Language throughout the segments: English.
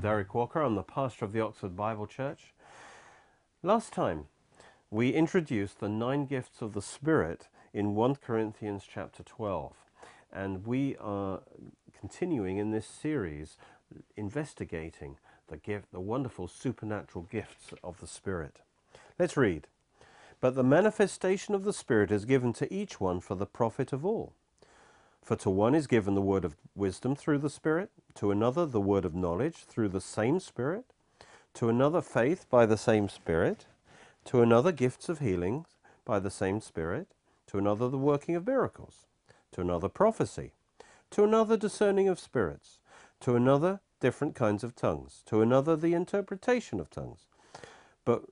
Derek Walker. I'm the pastor of the Oxford Bible Church. Last time, we introduced the nine gifts of the Spirit in 1 Corinthians chapter 12. And we are continuing in this series investigating the gift, the wonderful supernatural gifts of the Spirit. Let's read. But the manifestation of the Spirit is given to each one for the profit of all. For to one is given the word of wisdom through the Spirit, to another the word of knowledge through the same Spirit, to another faith by the same Spirit, to another gifts of healings by the same Spirit, to another the working of miracles, to another prophecy, to another discerning of spirits, to another different kinds of tongues, to another the interpretation of tongues. But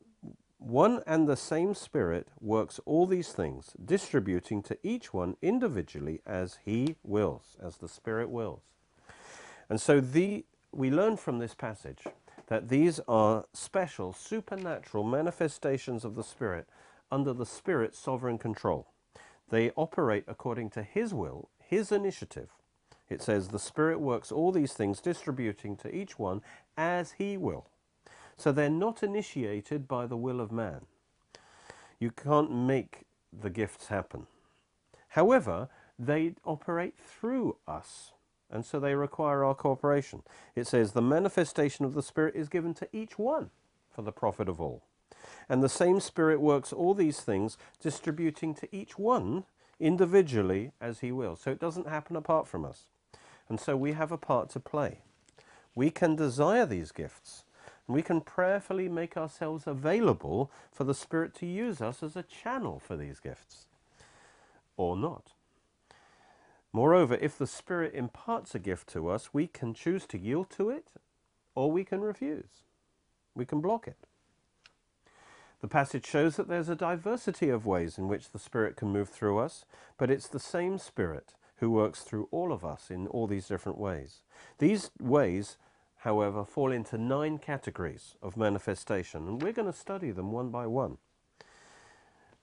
one and the same Spirit works all these things, distributing to each one individually as He wills, as the Spirit wills. And so the, we learn from this passage that these are special supernatural manifestations of the Spirit under the Spirit's sovereign control. They operate according to His will, His initiative. It says the Spirit works all these things, distributing to each one as He will. So they're not initiated by the will of man. You can't make the gifts happen. However, they operate through us, and so they require our cooperation. It says, the manifestation of the Spirit is given to each one for the profit of all. And the same Spirit works all these things, distributing to each one individually as he will. So it doesn't happen apart from us. And so we have a part to play. We can desire these gifts, we can prayerfully make ourselves available for the Spirit to use us as a channel for these gifts, or not. Moreover, if the Spirit imparts a gift to us, we can choose to yield to it, or we can refuse. We can block it. The passage shows that there's a diversity of ways in which the Spirit can move through us, but it's the same Spirit who works through all of us in all these different ways. These ways however, fall into nine categories of manifestation, and we're going to study them one by one.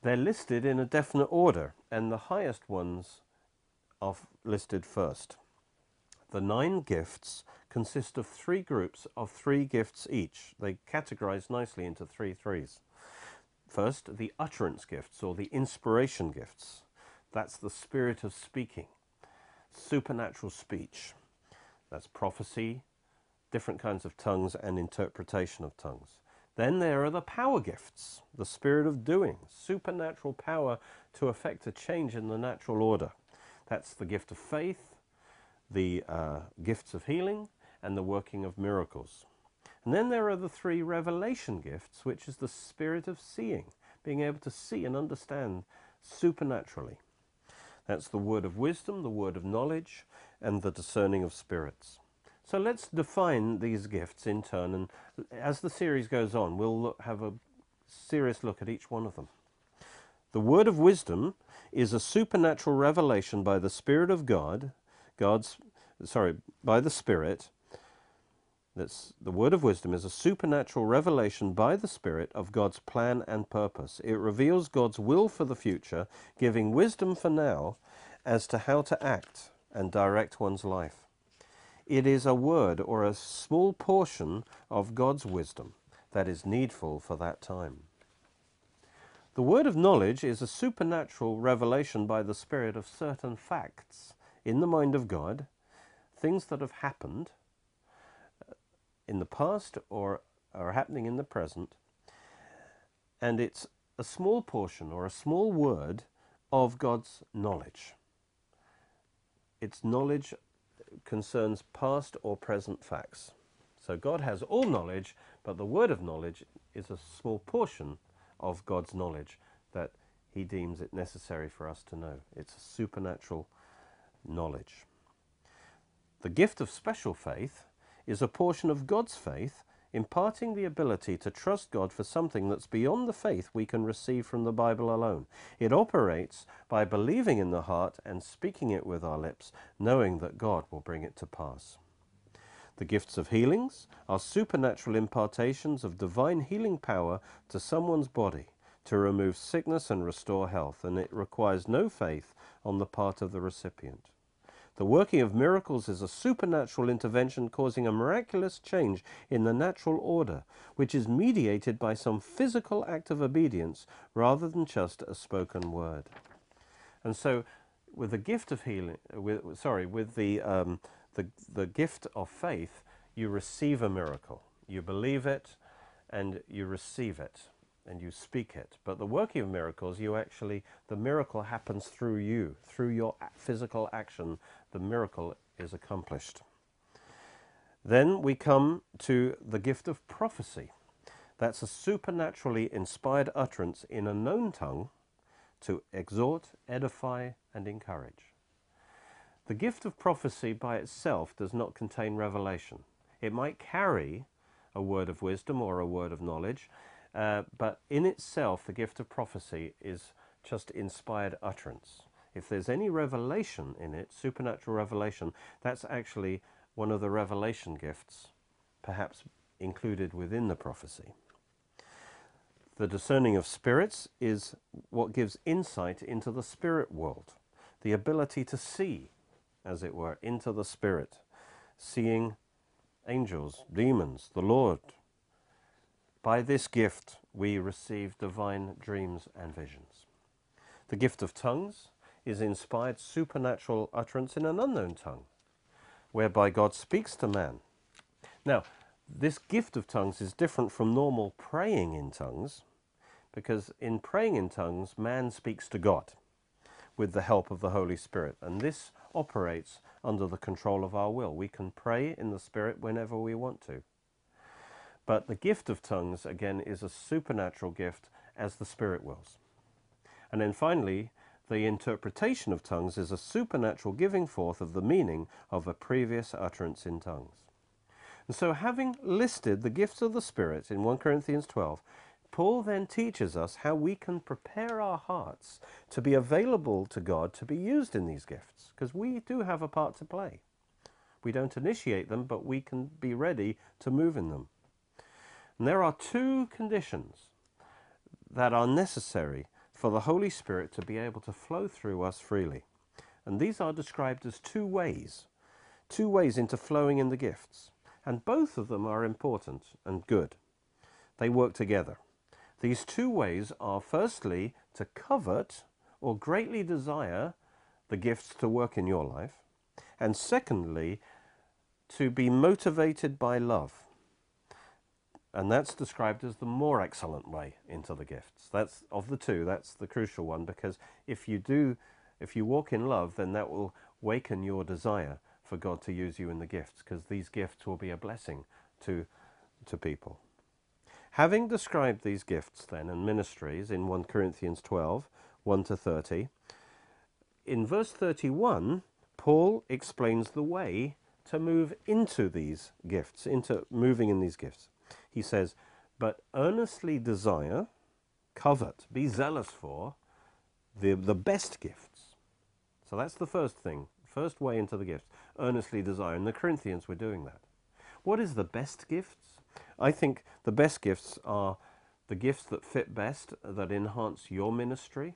They're listed in a definite order, and the highest ones are listed first. The nine gifts consist of three groups of three gifts each. They categorize nicely into three threes. First, the utterance gifts or the inspiration gifts. That's the spirit of speaking, supernatural speech. That's prophecy, different kinds of tongues and interpretation of tongues. Then there are the power gifts, the spirit of doing, supernatural power to effect a change in the natural order. That's the gift of faith, the uh, gifts of healing, and the working of miracles. And then there are the three revelation gifts, which is the spirit of seeing, being able to see and understand supernaturally. That's the word of wisdom, the word of knowledge, and the discerning of spirits. So let's define these gifts in turn, and as the series goes on, we'll look, have a serious look at each one of them. The word of wisdom is a supernatural revelation by the Spirit of God, God's, sorry, by the Spirit. That's, the word of wisdom is a supernatural revelation by the Spirit of God's plan and purpose. It reveals God's will for the future, giving wisdom for now as to how to act and direct one's life. It is a word or a small portion of God's wisdom that is needful for that time. The word of knowledge is a supernatural revelation by the Spirit of certain facts in the mind of God, things that have happened uh, in the past or are happening in the present, and it's a small portion or a small word of God's knowledge. It's knowledge concerns past or present facts. So God has all knowledge, but the word of knowledge is a small portion of God's knowledge that he deems it necessary for us to know. It's a supernatural knowledge. The gift of special faith is a portion of God's faith imparting the ability to trust God for something that's beyond the faith we can receive from the Bible alone. It operates by believing in the heart and speaking it with our lips, knowing that God will bring it to pass. The gifts of healings are supernatural impartations of divine healing power to someone's body to remove sickness and restore health, and it requires no faith on the part of the recipient. The working of miracles is a supernatural intervention causing a miraculous change in the natural order, which is mediated by some physical act of obedience rather than just a spoken word. And so, with the gift of healing, with, sorry, with the, um, the, the gift of faith, you receive a miracle. You believe it and you receive it and you speak it. But the working of miracles, you actually, the miracle happens through you, through your physical action, the miracle is accomplished. Then we come to the gift of prophecy. That's a supernaturally inspired utterance in a known tongue to exhort, edify, and encourage. The gift of prophecy by itself does not contain revelation. It might carry a word of wisdom or a word of knowledge, uh, but in itself, the gift of prophecy is just inspired utterance. If there's any revelation in it, supernatural revelation, that's actually one of the revelation gifts, perhaps included within the prophecy. The discerning of spirits is what gives insight into the spirit world, the ability to see, as it were, into the spirit, seeing angels, demons, the Lord, by this gift we receive divine dreams and visions. The gift of tongues is inspired supernatural utterance in an unknown tongue, whereby God speaks to man. Now, this gift of tongues is different from normal praying in tongues, because in praying in tongues, man speaks to God with the help of the Holy Spirit, and this operates under the control of our will. We can pray in the Spirit whenever we want to. But the gift of tongues, again, is a supernatural gift as the Spirit wills. And then finally, the interpretation of tongues is a supernatural giving forth of the meaning of a previous utterance in tongues. And so, having listed the gifts of the Spirit in 1 Corinthians 12, Paul then teaches us how we can prepare our hearts to be available to God to be used in these gifts, because we do have a part to play. We don't initiate them, but we can be ready to move in them. And there are two conditions that are necessary for the Holy Spirit to be able to flow through us freely. And these are described as two ways, two ways into flowing in the gifts. And both of them are important and good. They work together. These two ways are firstly to covet or greatly desire the gifts to work in your life, and secondly, to be motivated by love. And that's described as the more excellent way into the gifts. That's of the two, that's the crucial one because if you do, if you walk in love, then that will waken your desire for God to use you in the gifts because these gifts will be a blessing to, to people. Having described these gifts then and ministries in 1 Corinthians 12, 1 to 30, in verse 31, Paul explains the way to move into these gifts, into moving in these gifts. He says, but earnestly desire, covet, be zealous for the, the best gifts. So that's the first thing, first way into the gifts. Earnestly desire. In the Corinthians, we're doing that. What is the best gifts? I think the best gifts are the gifts that fit best, that enhance your ministry,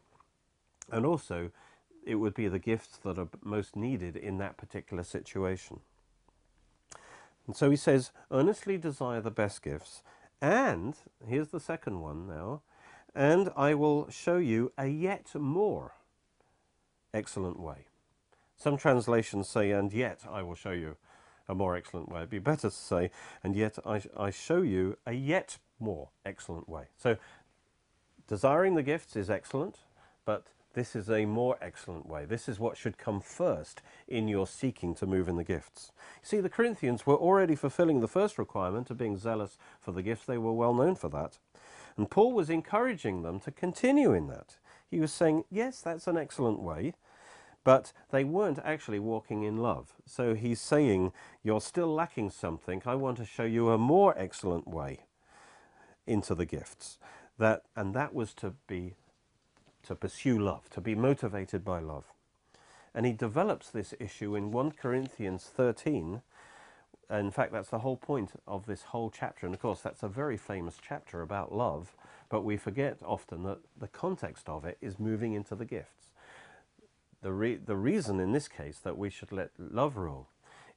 and also it would be the gifts that are most needed in that particular situation. And so he says, earnestly desire the best gifts. And, here's the second one now, and I will show you a yet more excellent way. Some translations say, and yet I will show you a more excellent way. It'd be better to say, and yet I, I show you a yet more excellent way. So, desiring the gifts is excellent, but this is a more excellent way. This is what should come first in your seeking to move in the gifts. See, the Corinthians were already fulfilling the first requirement of being zealous for the gifts. They were well known for that. And Paul was encouraging them to continue in that. He was saying, yes, that's an excellent way, but they weren't actually walking in love. So he's saying, you're still lacking something. I want to show you a more excellent way into the gifts. That, and that was to be to pursue love, to be motivated by love. And he develops this issue in 1 Corinthians 13. In fact, that's the whole point of this whole chapter. And of course, that's a very famous chapter about love, but we forget often that the context of it is moving into the gifts. the, re- the reason in this case that we should let love rule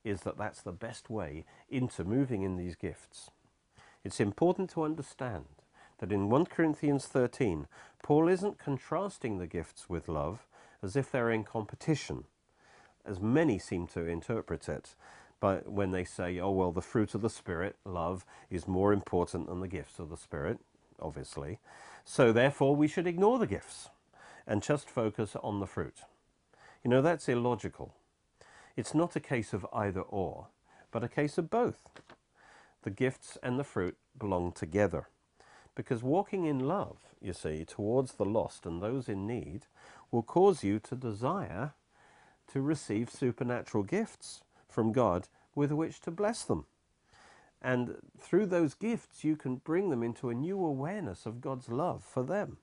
is that that's the best way into moving in these gifts. It's important to understand that in 1 Corinthians 13, Paul isn't contrasting the gifts with love as if they're in competition, as many seem to interpret it but when they say, oh, well, the fruit of the Spirit, love, is more important than the gifts of the Spirit, obviously. So therefore, we should ignore the gifts and just focus on the fruit. You know, that's illogical. It's not a case of either or, but a case of both. The gifts and the fruit belong together. Because walking in love, you see, towards the lost and those in need will cause you to desire to receive supernatural gifts from God with which to bless them. And through those gifts, you can bring them into a new awareness of God's love for them.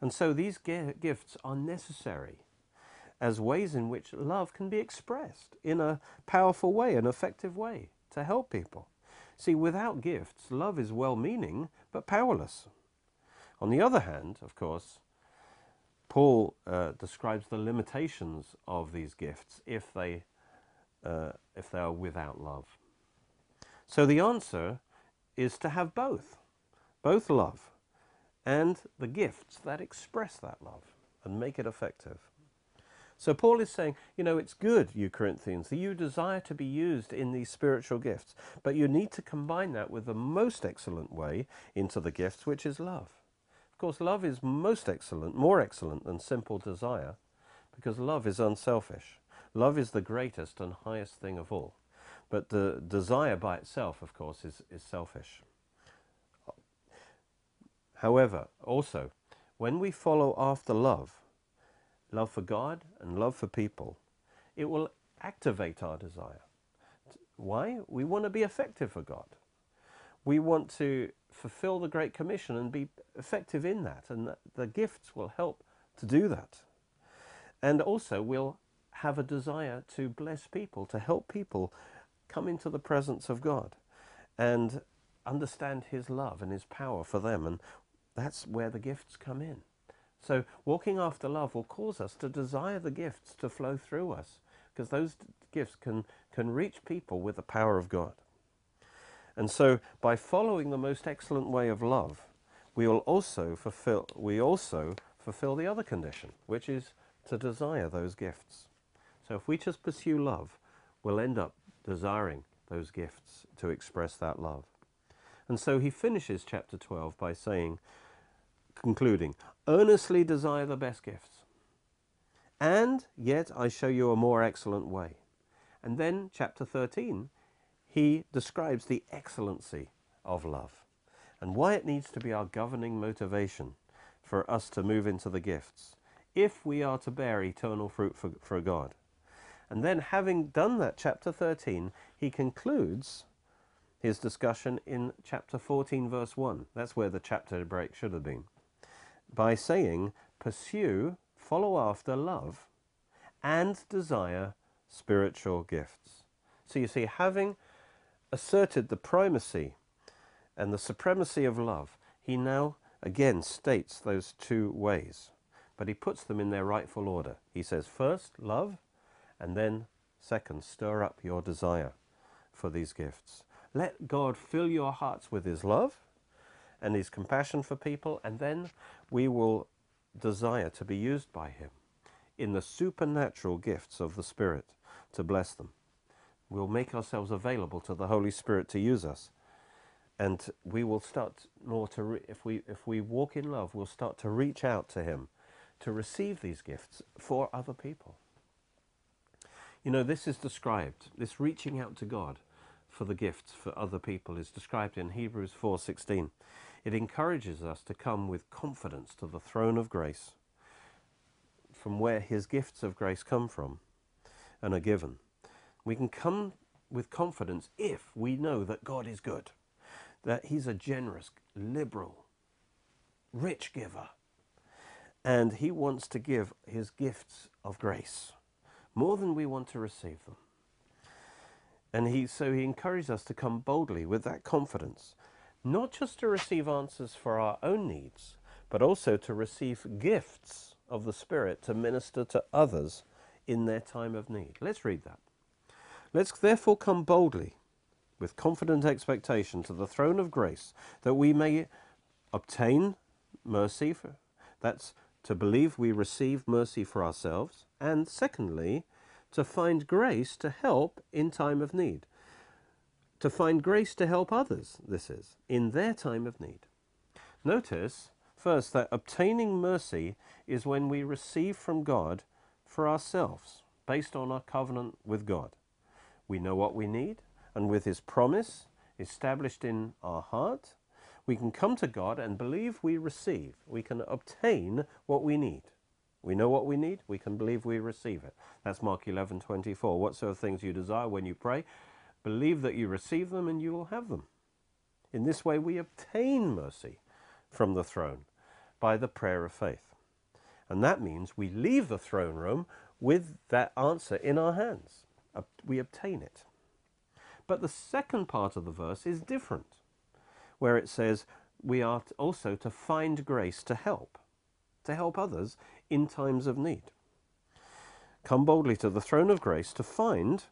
And so these gifts are necessary as ways in which love can be expressed in a powerful way, an effective way to help people. See, without gifts, love is well meaning but powerless. On the other hand, of course, Paul uh, describes the limitations of these gifts if they uh, if they are without love. So the answer is to have both, both love and the gifts that express that love and make it effective. So Paul is saying, you know, it's good, you Corinthians, that you desire to be used in these spiritual gifts, but you need to combine that with the most excellent way into the gifts, which is love. Of course, love is most excellent, more excellent than simple desire, because love is unselfish. Love is the greatest and highest thing of all. But the desire by itself, of course, is, is selfish. However, also, when we follow after love, love for God and love for people, it will activate our desire. Why? We want to be effective for God. We want to fulfill the Great Commission and be effective in that, and the gifts will help to do that. And also, we'll have a desire to bless people, to help people come into the presence of God and understand His love and His power for them. And that's where the gifts come in. So walking after love will cause us to desire the gifts to flow through us because those gifts can, can reach people with the power of God. And so by following the most excellent way of love, we will also fulfill, we also fulfill the other condition, which is to desire those gifts. So if we just pursue love, we'll end up desiring those gifts to express that love. And so he finishes chapter 12 by saying, concluding, earnestly desire the best gifts. And yet I show you a more excellent way. And then chapter 13, he describes the excellency of love and why it needs to be our governing motivation for us to move into the gifts if we are to bear eternal fruit for, for God. And then, having done that, chapter 13, he concludes his discussion in chapter 14, verse 1. That's where the chapter break should have been. By saying, Pursue, follow after love, and desire spiritual gifts. So you see, having asserted the primacy and the supremacy of love, he now again states those two ways, but he puts them in their rightful order. He says, first, love, and then, second, stir up your desire for these gifts. Let God fill your hearts with His love and His compassion for people, and then we will desire to be used by Him in the supernatural gifts of the Spirit to bless them. We'll make ourselves available to the Holy Spirit to use us. And we will start more to, if, we, if we walk in love, we'll start to reach out to Him to receive these gifts for other people. You know, this is described, this reaching out to God for the gifts for other people is described in Hebrews 4:16. It encourages us to come with confidence to the throne of grace from where his gifts of grace come from and are given. We can come with confidence if we know that God is good, that he's a generous, liberal, rich giver, and he wants to give his gifts of grace more than we want to receive them. And he, so he encourages us to come boldly with that confidence, not just to receive answers for our own needs, but also to receive gifts of the Spirit to minister to others in their time of need. Let's read that. Let's therefore come boldly with confident expectation to the throne of grace that we may obtain mercy. For, that's to believe we receive mercy for ourselves. And secondly, to find grace to help in time of need. To find grace to help others, this is, in their time of need. Notice, first, that obtaining mercy is when we receive from God for ourselves, based on our covenant with God. We know what we need, and with His promise established in our heart, we can come to God and believe we receive. We can obtain what we need. We know what we need, we can believe we receive it. That's Mark 11 24. Whatsoever things you desire when you pray, believe that you receive them and you will have them. In this way, we obtain mercy from the throne by the prayer of faith. And that means we leave the throne room with that answer in our hands. We obtain it. But the second part of the verse is different, where it says we are also to find grace to help, to help others in times of need. Come boldly to the throne of grace to find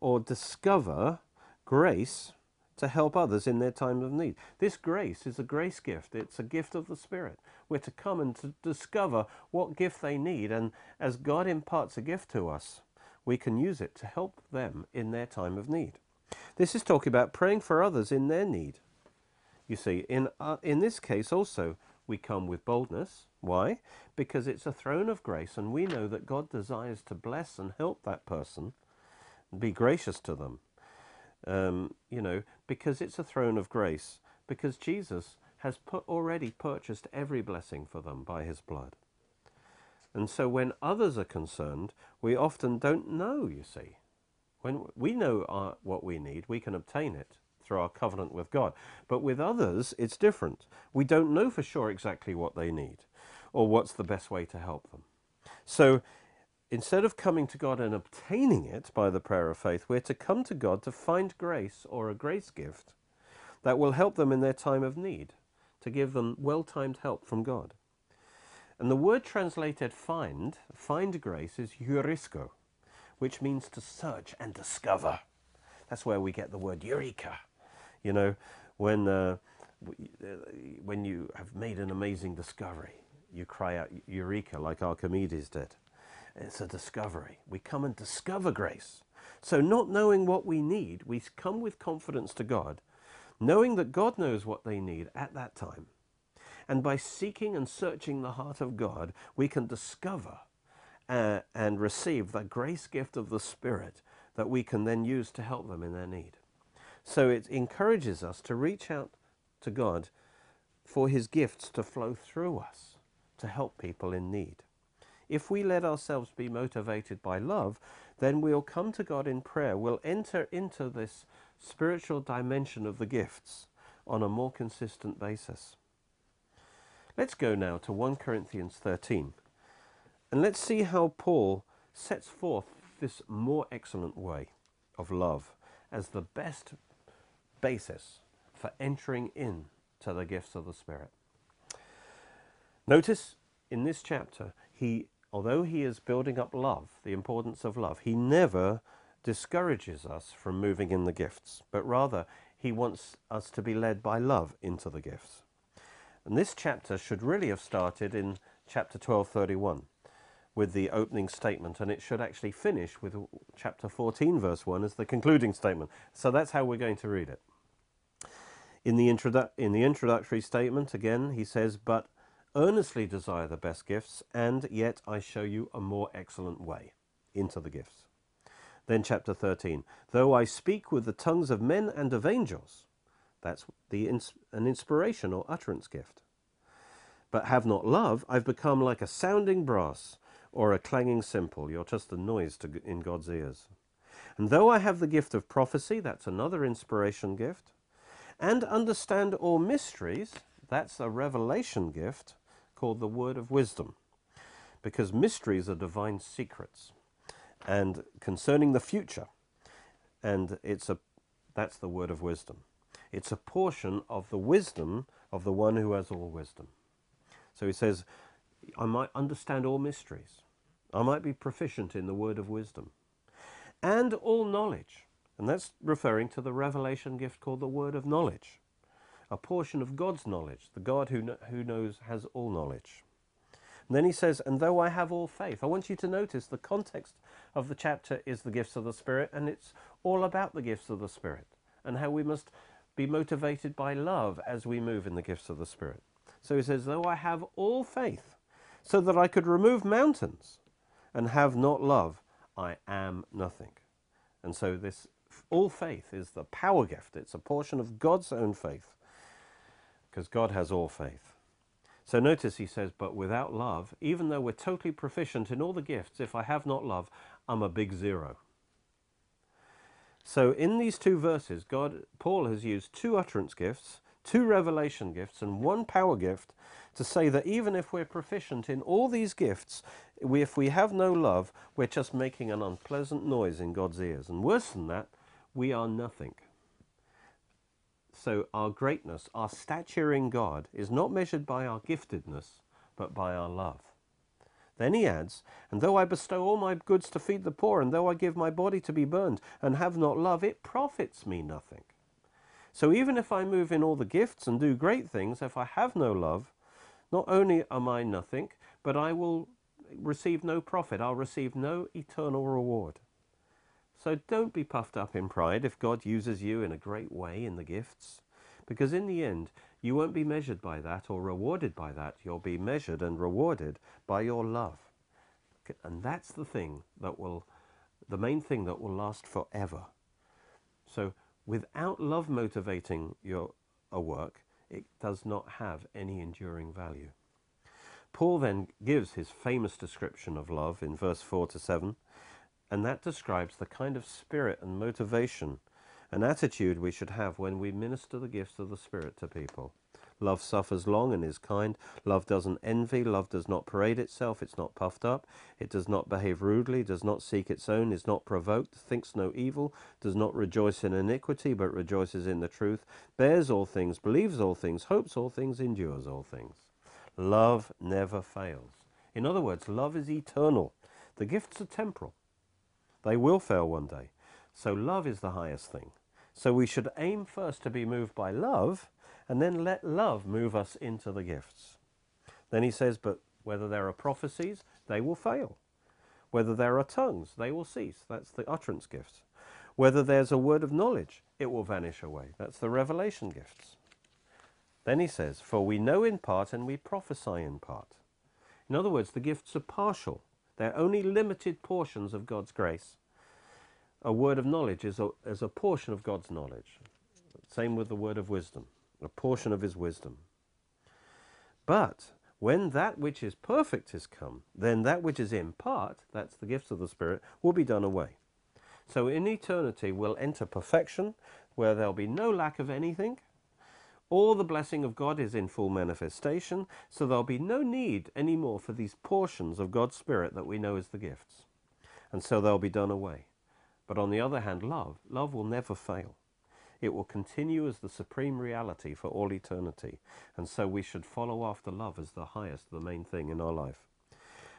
or discover grace to help others in their time of need. This grace is a grace gift. It's a gift of the Spirit. We're to come and to discover what gift they need. And as God imparts a gift to us, we can use it to help them in their time of need. This is talking about praying for others in their need. You see, in, uh, in this case also, we come with boldness. Why? Because it's a throne of grace, and we know that God desires to bless and help that person, be gracious to them. Um, you know, because it's a throne of grace, because Jesus has put, already purchased every blessing for them by his blood. And so when others are concerned, we often don't know, you see. When we know our, what we need, we can obtain it through our covenant with God. But with others, it's different. We don't know for sure exactly what they need or what's the best way to help them. So instead of coming to God and obtaining it by the prayer of faith, we're to come to God to find grace or a grace gift that will help them in their time of need, to give them well timed help from God. And the word translated find, find grace, is eurisko which means to search and discover. That's where we get the word eureka. You know, when, uh, when you have made an amazing discovery, you cry out eureka like Archimedes did. It's a discovery. We come and discover grace. So, not knowing what we need, we come with confidence to God, knowing that God knows what they need at that time. And by seeking and searching the heart of God, we can discover uh, and receive the grace gift of the Spirit that we can then use to help them in their need. So it encourages us to reach out to God for his gifts to flow through us to help people in need. If we let ourselves be motivated by love, then we'll come to God in prayer. We'll enter into this spiritual dimension of the gifts on a more consistent basis. Let's go now to 1 Corinthians 13. And let's see how Paul sets forth this more excellent way of love as the best basis for entering in to the gifts of the Spirit. Notice in this chapter, he, although he is building up love, the importance of love, he never discourages us from moving in the gifts, but rather he wants us to be led by love into the gifts. And this chapter should really have started in chapter 1231 with the opening statement, and it should actually finish with chapter 14, verse 1 as the concluding statement. So that's how we're going to read it. In the, introdu- in the introductory statement, again, he says, But earnestly desire the best gifts, and yet I show you a more excellent way into the gifts. Then, chapter 13, Though I speak with the tongues of men and of angels, that's the an inspiration or utterance gift. But have not love, I've become like a sounding brass or a clanging cymbal. You're just a noise to, in God's ears. And though I have the gift of prophecy, that's another inspiration gift, and understand all mysteries, that's a revelation gift called the word of wisdom, because mysteries are divine secrets and concerning the future. And it's a, that's the word of wisdom. It's a portion of the wisdom of the one who has all wisdom. So he says, I might understand all mysteries. I might be proficient in the word of wisdom. And all knowledge. And that's referring to the revelation gift called the word of knowledge. A portion of God's knowledge, the God who, who knows has all knowledge. And then he says, and though I have all faith, I want you to notice the context of the chapter is the gifts of the Spirit, and it's all about the gifts of the Spirit and how we must be motivated by love as we move in the gifts of the Spirit. So he says, though I have all faith, so that I could remove mountains and have not love, I am nothing. And so this all faith is the power gift. It's a portion of God's own faith because God has all faith. So notice he says, but without love, even though we're totally proficient in all the gifts, if I have not love, I'm a big zero. So in these two verses, God, Paul has used two utterance gifts, two revelation gifts, and one power gift to say that even if we're proficient in all these gifts, we, if we have no love, we're just making an unpleasant noise in God's ears. And worse than that, we are nothing. So our greatness, our stature in God, is not measured by our giftedness, but by our love. Then he adds, And though I bestow all my goods to feed the poor, and though I give my body to be burned, and have not love, it profits me nothing. So even if I move in all the gifts and do great things, if I have no love, not only am I nothing, but I will receive no profit. I'll receive no eternal reward. So don't be puffed up in pride if God uses you in a great way in the gifts, because in the end, you won't be measured by that or rewarded by that. You'll be measured and rewarded by your love. And that's the thing that will, the main thing that will last forever. So without love motivating your a work, it does not have any enduring value. Paul then gives his famous description of love in verse 4 to 7. And that describes the kind of spirit and motivation and attitude we should have when we minister the gifts of the Spirit to people. Love suffers long and is kind. Love doesn't envy. Love does not parade itself. It's not puffed up. It does not behave rudely, does not seek its own, is not provoked, thinks no evil, does not rejoice in iniquity, but rejoices in the truth, bears all things, believes all things, hopes all things, endures all things. Love never fails. In other words, love is eternal. The gifts are temporal. They will fail one day. So love is the highest thing. So we should aim first to be moved by love and then let love move us into the gifts. Then he says, but whether there are prophecies, they will fail. Whether there are tongues, they will cease. That's the utterance gifts. Whether there's a word of knowledge, it will vanish away. That's the revelation gifts. Then he says, for we know in part and we prophesy in part. In other words, the gifts are partial. They're only limited portions of God's grace. A word of knowledge is a, is a portion of God's knowledge. Same with the word of wisdom, a portion of his wisdom. But when that which is perfect is come, then that which is in part, that's the gifts of the Spirit, will be done away. So in eternity we'll enter perfection, where there'll be no lack of anything, all the blessing of God is in full manifestation, so there'll be no need anymore for these portions of God's Spirit that we know as the gifts. And so they'll be done away. But on the other hand, love, love will never fail. It will continue as the supreme reality for all eternity. And so we should follow after love as the highest, the main thing in our life.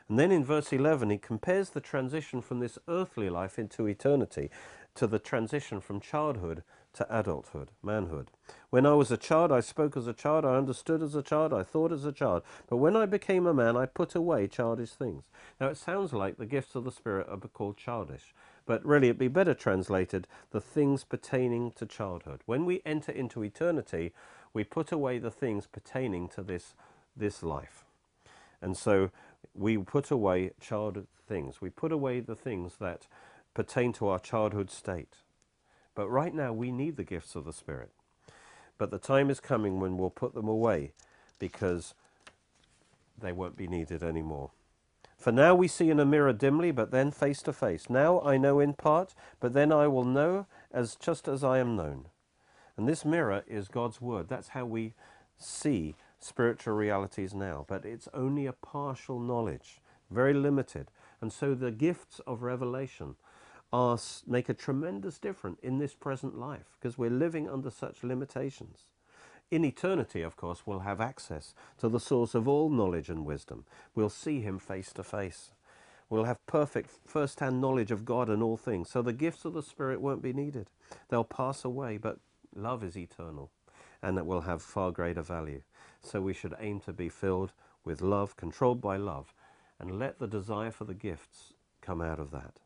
And then in verse 11, he compares the transition from this earthly life into eternity to the transition from childhood to adulthood, manhood. When I was a child, I spoke as a child, I understood as a child, I thought as a child. But when I became a man, I put away childish things. Now it sounds like the gifts of the Spirit are called childish, but really it'd be better translated the things pertaining to childhood. When we enter into eternity, we put away the things pertaining to this, this life. And so we put away childhood things. We put away the things that pertain to our childhood state. But right now we need the gifts of the Spirit. But the time is coming when we'll put them away because they won't be needed anymore. For now we see in a mirror dimly, but then face to face. Now I know in part, but then I will know as just as I am known. And this mirror is God's word. That's how we see spiritual realities now. But it's only a partial knowledge, very limited. And so the gifts of revelation are, make a tremendous difference in this present life because we're living under such limitations. in eternity, of course, we'll have access to the source of all knowledge and wisdom. We'll see him face to face. We'll have perfect first hand knowledge of God and all things. So the gifts of the Spirit won't be needed. They'll pass away, but love is eternal and it will have far greater value. So we should aim to be filled with love, controlled by love, and let the desire for the gifts come out of that.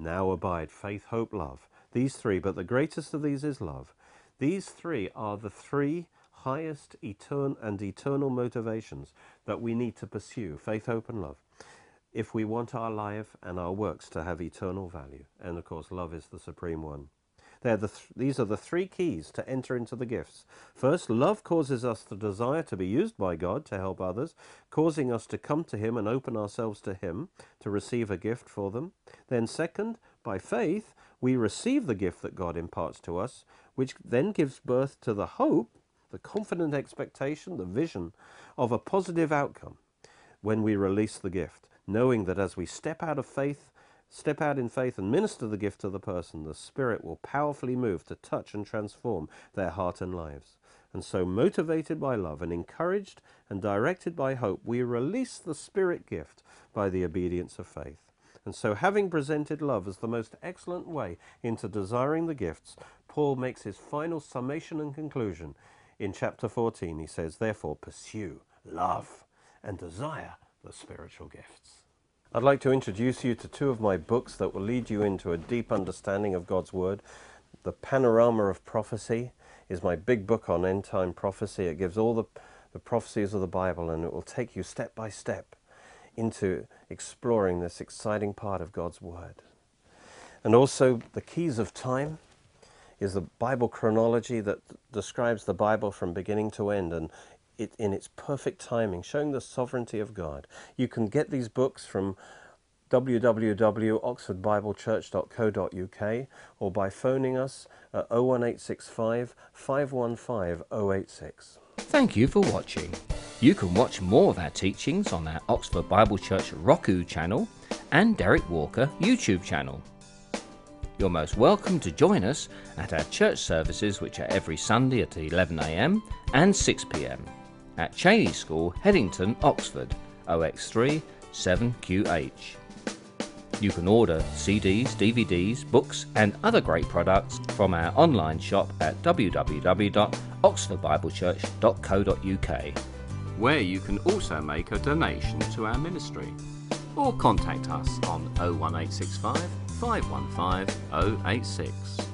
Now abide faith, hope, love. These three, but the greatest of these is love. These three are the three highest etern- and eternal motivations that we need to pursue faith, hope, and love if we want our life and our works to have eternal value. And of course, love is the supreme one. The th these are the three keys to enter into the gifts. First, love causes us the desire to be used by God to help others, causing us to come to Him and open ourselves to Him to receive a gift for them. Then, second, by faith, we receive the gift that God imparts to us, which then gives birth to the hope, the confident expectation, the vision of a positive outcome when we release the gift knowing that as we step out of faith, step out in faith and minister the gift to the person, the Spirit will powerfully move to touch and transform their heart and lives. And so, motivated by love and encouraged and directed by hope, we release the Spirit gift by the obedience of faith. And so, having presented love as the most excellent way into desiring the gifts, Paul makes his final summation and conclusion in chapter 14. He says, Therefore, pursue love and desire the spiritual gifts. I'd like to introduce you to two of my books that will lead you into a deep understanding of God's Word. The Panorama of Prophecy is my big book on end time prophecy. It gives all the, the prophecies of the Bible and it will take you step by step into exploring this exciting part of God's Word. And also, The Keys of Time is the Bible chronology that describes the Bible from beginning to end and it in its perfect timing, showing the sovereignty of God. You can get these books from www.oxfordbiblechurch.co.uk or by phoning us at 01865 515 086. Thank you for watching. You can watch more of our teachings on our Oxford Bible Church Roku channel and Derek Walker YouTube channel. You're most welcome to join us at our church services, which are every Sunday at 11am and 6pm at Cheney School, Headington, Oxford, OX3 7QH. You can order CDs, DVDs, books, and other great products from our online shop at www.oxfordbiblechurch.co.uk, where you can also make a donation to our ministry. Or contact us on 01865 515 086.